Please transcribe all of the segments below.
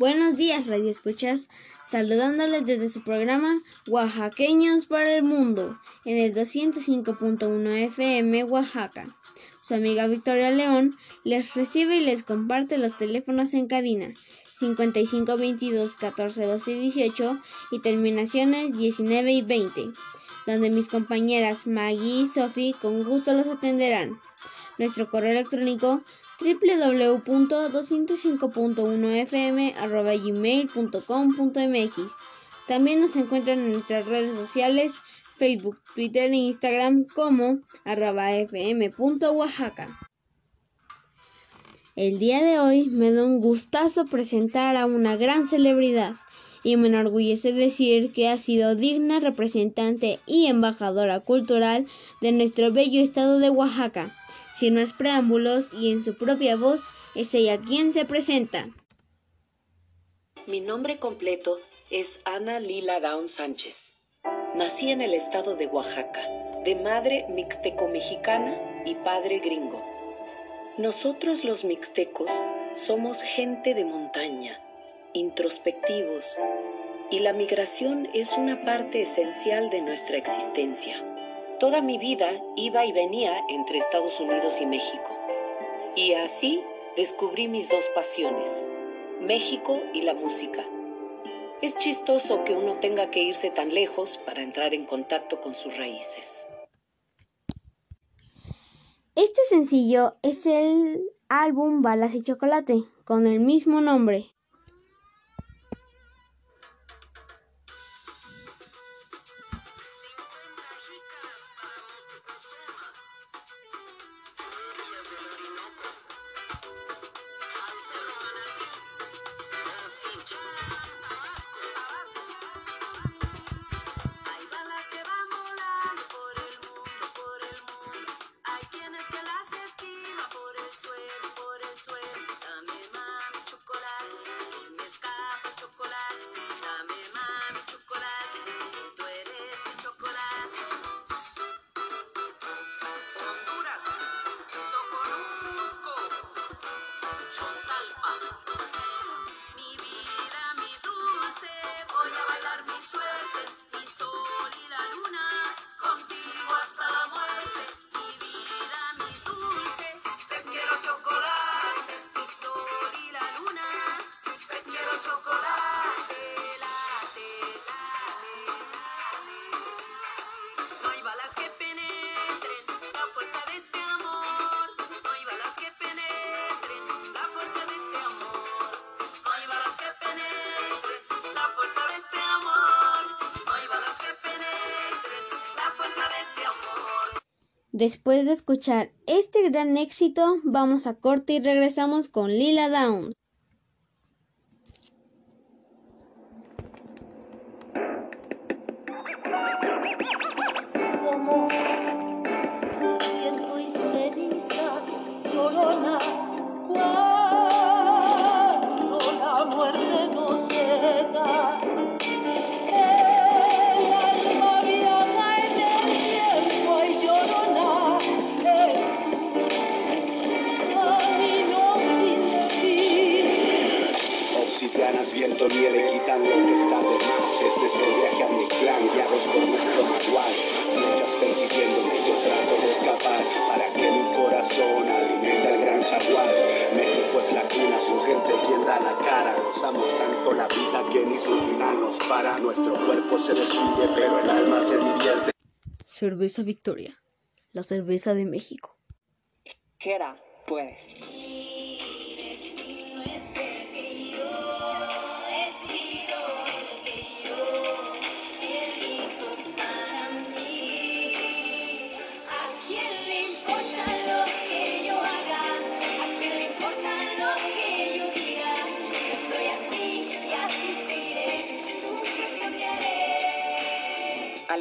Buenos días, Radio Escuchas, saludándoles desde su programa Oaxaqueños para el Mundo, en el 205.1 FM Oaxaca. Su amiga Victoria León les recibe y les comparte los teléfonos en cabina 5522 14 12 18 y terminaciones 19 y 20, donde mis compañeras Maggie y Sophie con gusto los atenderán. Nuestro correo electrónico www.205.1fm.gmail.com.mx. También nos encuentran en nuestras redes sociales, Facebook, Twitter e Instagram como arroba fm.oaxaca. El día de hoy me da un gustazo presentar a una gran celebridad y me enorgullece decir que ha sido digna representante y embajadora cultural de nuestro bello estado de Oaxaca sin más preámbulos y en su propia voz, es ella quien se presenta. Mi nombre completo es Ana Lila Down Sánchez. Nací en el estado de Oaxaca, de madre mixteco-mexicana y padre gringo. Nosotros los mixtecos somos gente de montaña, introspectivos, y la migración es una parte esencial de nuestra existencia. Toda mi vida iba y venía entre Estados Unidos y México. Y así descubrí mis dos pasiones, México y la música. Es chistoso que uno tenga que irse tan lejos para entrar en contacto con sus raíces. Este sencillo es el álbum Balas y Chocolate, con el mismo nombre. Después de escuchar este gran éxito, vamos a corte y regresamos con Lila Downs. Cerveza Victoria, la cerveza de México. Jera, puedes.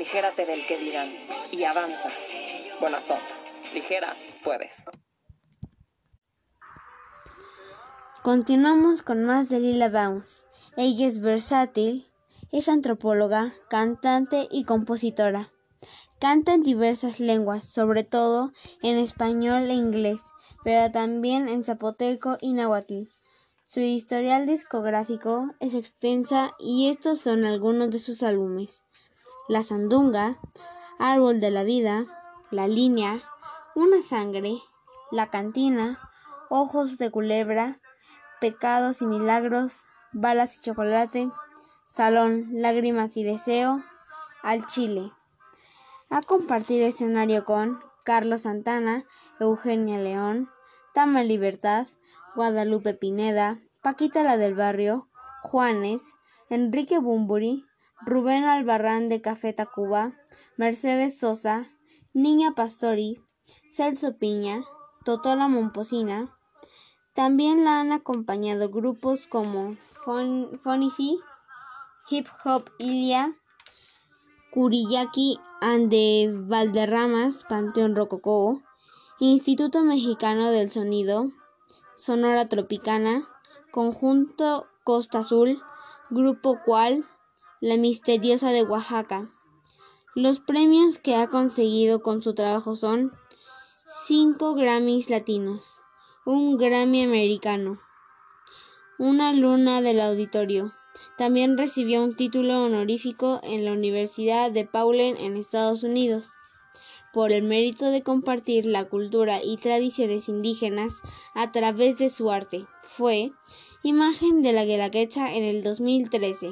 Aligérate del que dirán y avanza. Bonazón, ligera, puedes. Continuamos con más de Lila Downs. Ella es versátil, es antropóloga, cantante y compositora. Canta en diversas lenguas, sobre todo en español e inglés, pero también en zapoteco y náhuatl. Su historial discográfico es extensa y estos son algunos de sus álbumes. La Sandunga, Árbol de la Vida, La Línea, Una Sangre, La Cantina, Ojos de Culebra, Pecados y Milagros, Balas y Chocolate, Salón, Lágrimas y Deseo, Al Chile. Ha compartido escenario con Carlos Santana, Eugenia León, Tama Libertad, Guadalupe Pineda, Paquita la del Barrio, Juanes, Enrique Bumburi, Rubén Albarrán de Café Tacuba, Mercedes Sosa, Niña Pastori, Celso Piña, Totola Momposina. También la han acompañado grupos como Fonici, Hip Hop Ilia, Curiyaki and de Valderramas, Panteón Rococó, Instituto Mexicano del Sonido, Sonora Tropicana, Conjunto Costa Azul, Grupo Cual, La Misteriosa de Oaxaca. Los premios que ha conseguido con su trabajo son 5 Grammys latinos, un Grammy americano, una luna del auditorio. También recibió un título honorífico en la Universidad de Paulen en Estados Unidos por el mérito de compartir la cultura y tradiciones indígenas a través de su arte. Fue imagen de la Guelaguetza en el 2013.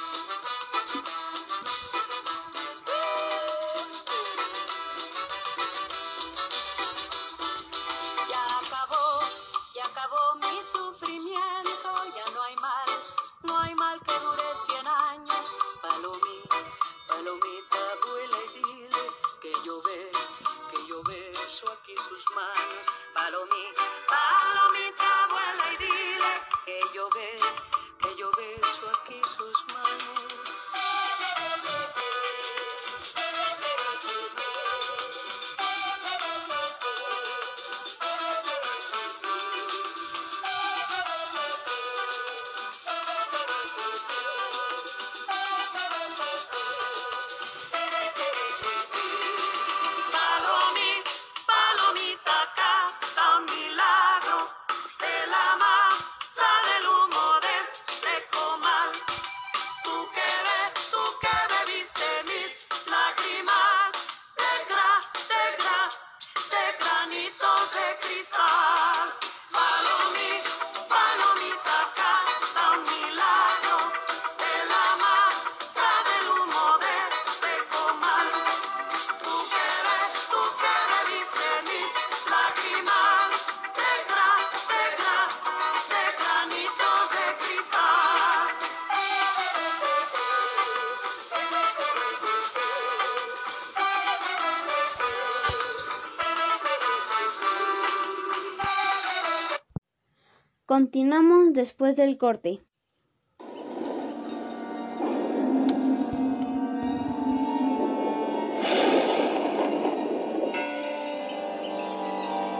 Continuamos después del corte.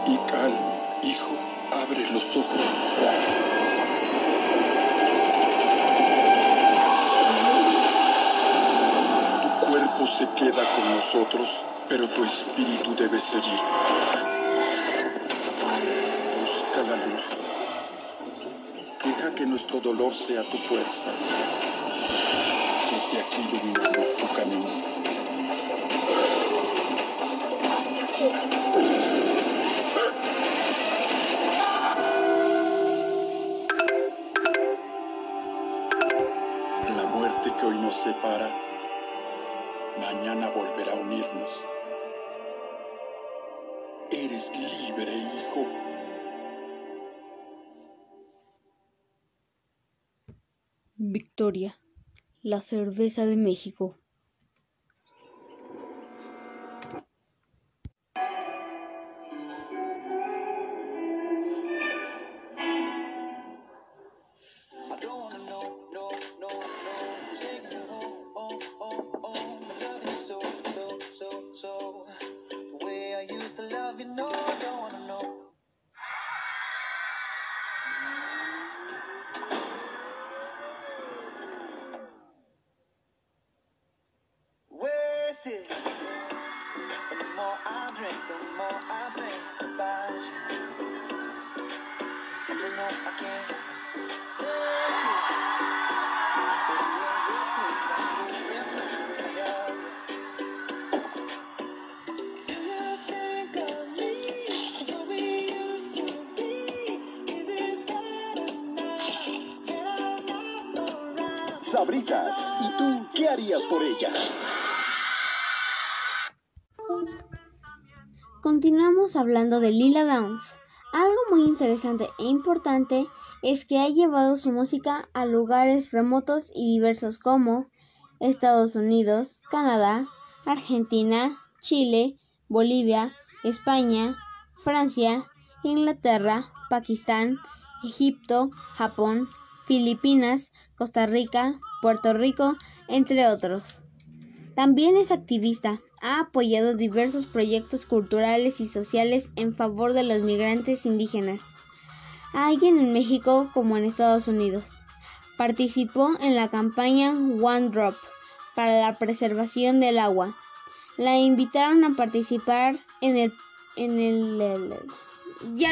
Y hijo, abre los ojos. Tu cuerpo se queda con nosotros, pero tu espíritu debe seguir. Que nuestro dolor sea tu fuerza. Desde aquí iluminamos tu camino. La muerte que hoy nos separa, mañana volverá a unirnos. Eres libre, hijo. Victoria, la cerveza de México. Sabritas, ¿y tú qué harías por ella? Continuamos hablando de Lila Downs. Algo muy interesante e importante es que ha llevado su música a lugares remotos y diversos como Estados Unidos, Canadá, Argentina, Chile, Bolivia, España, Francia, Inglaterra, Pakistán, Egipto, Japón, Filipinas, Costa Rica, Puerto Rico, entre otros. También es activista, ha apoyado diversos proyectos culturales y sociales en favor de los migrantes indígenas, alguien en México como en Estados Unidos. Participó en la campaña One Drop para la preservación del agua. La invitaron a participar en el... En el,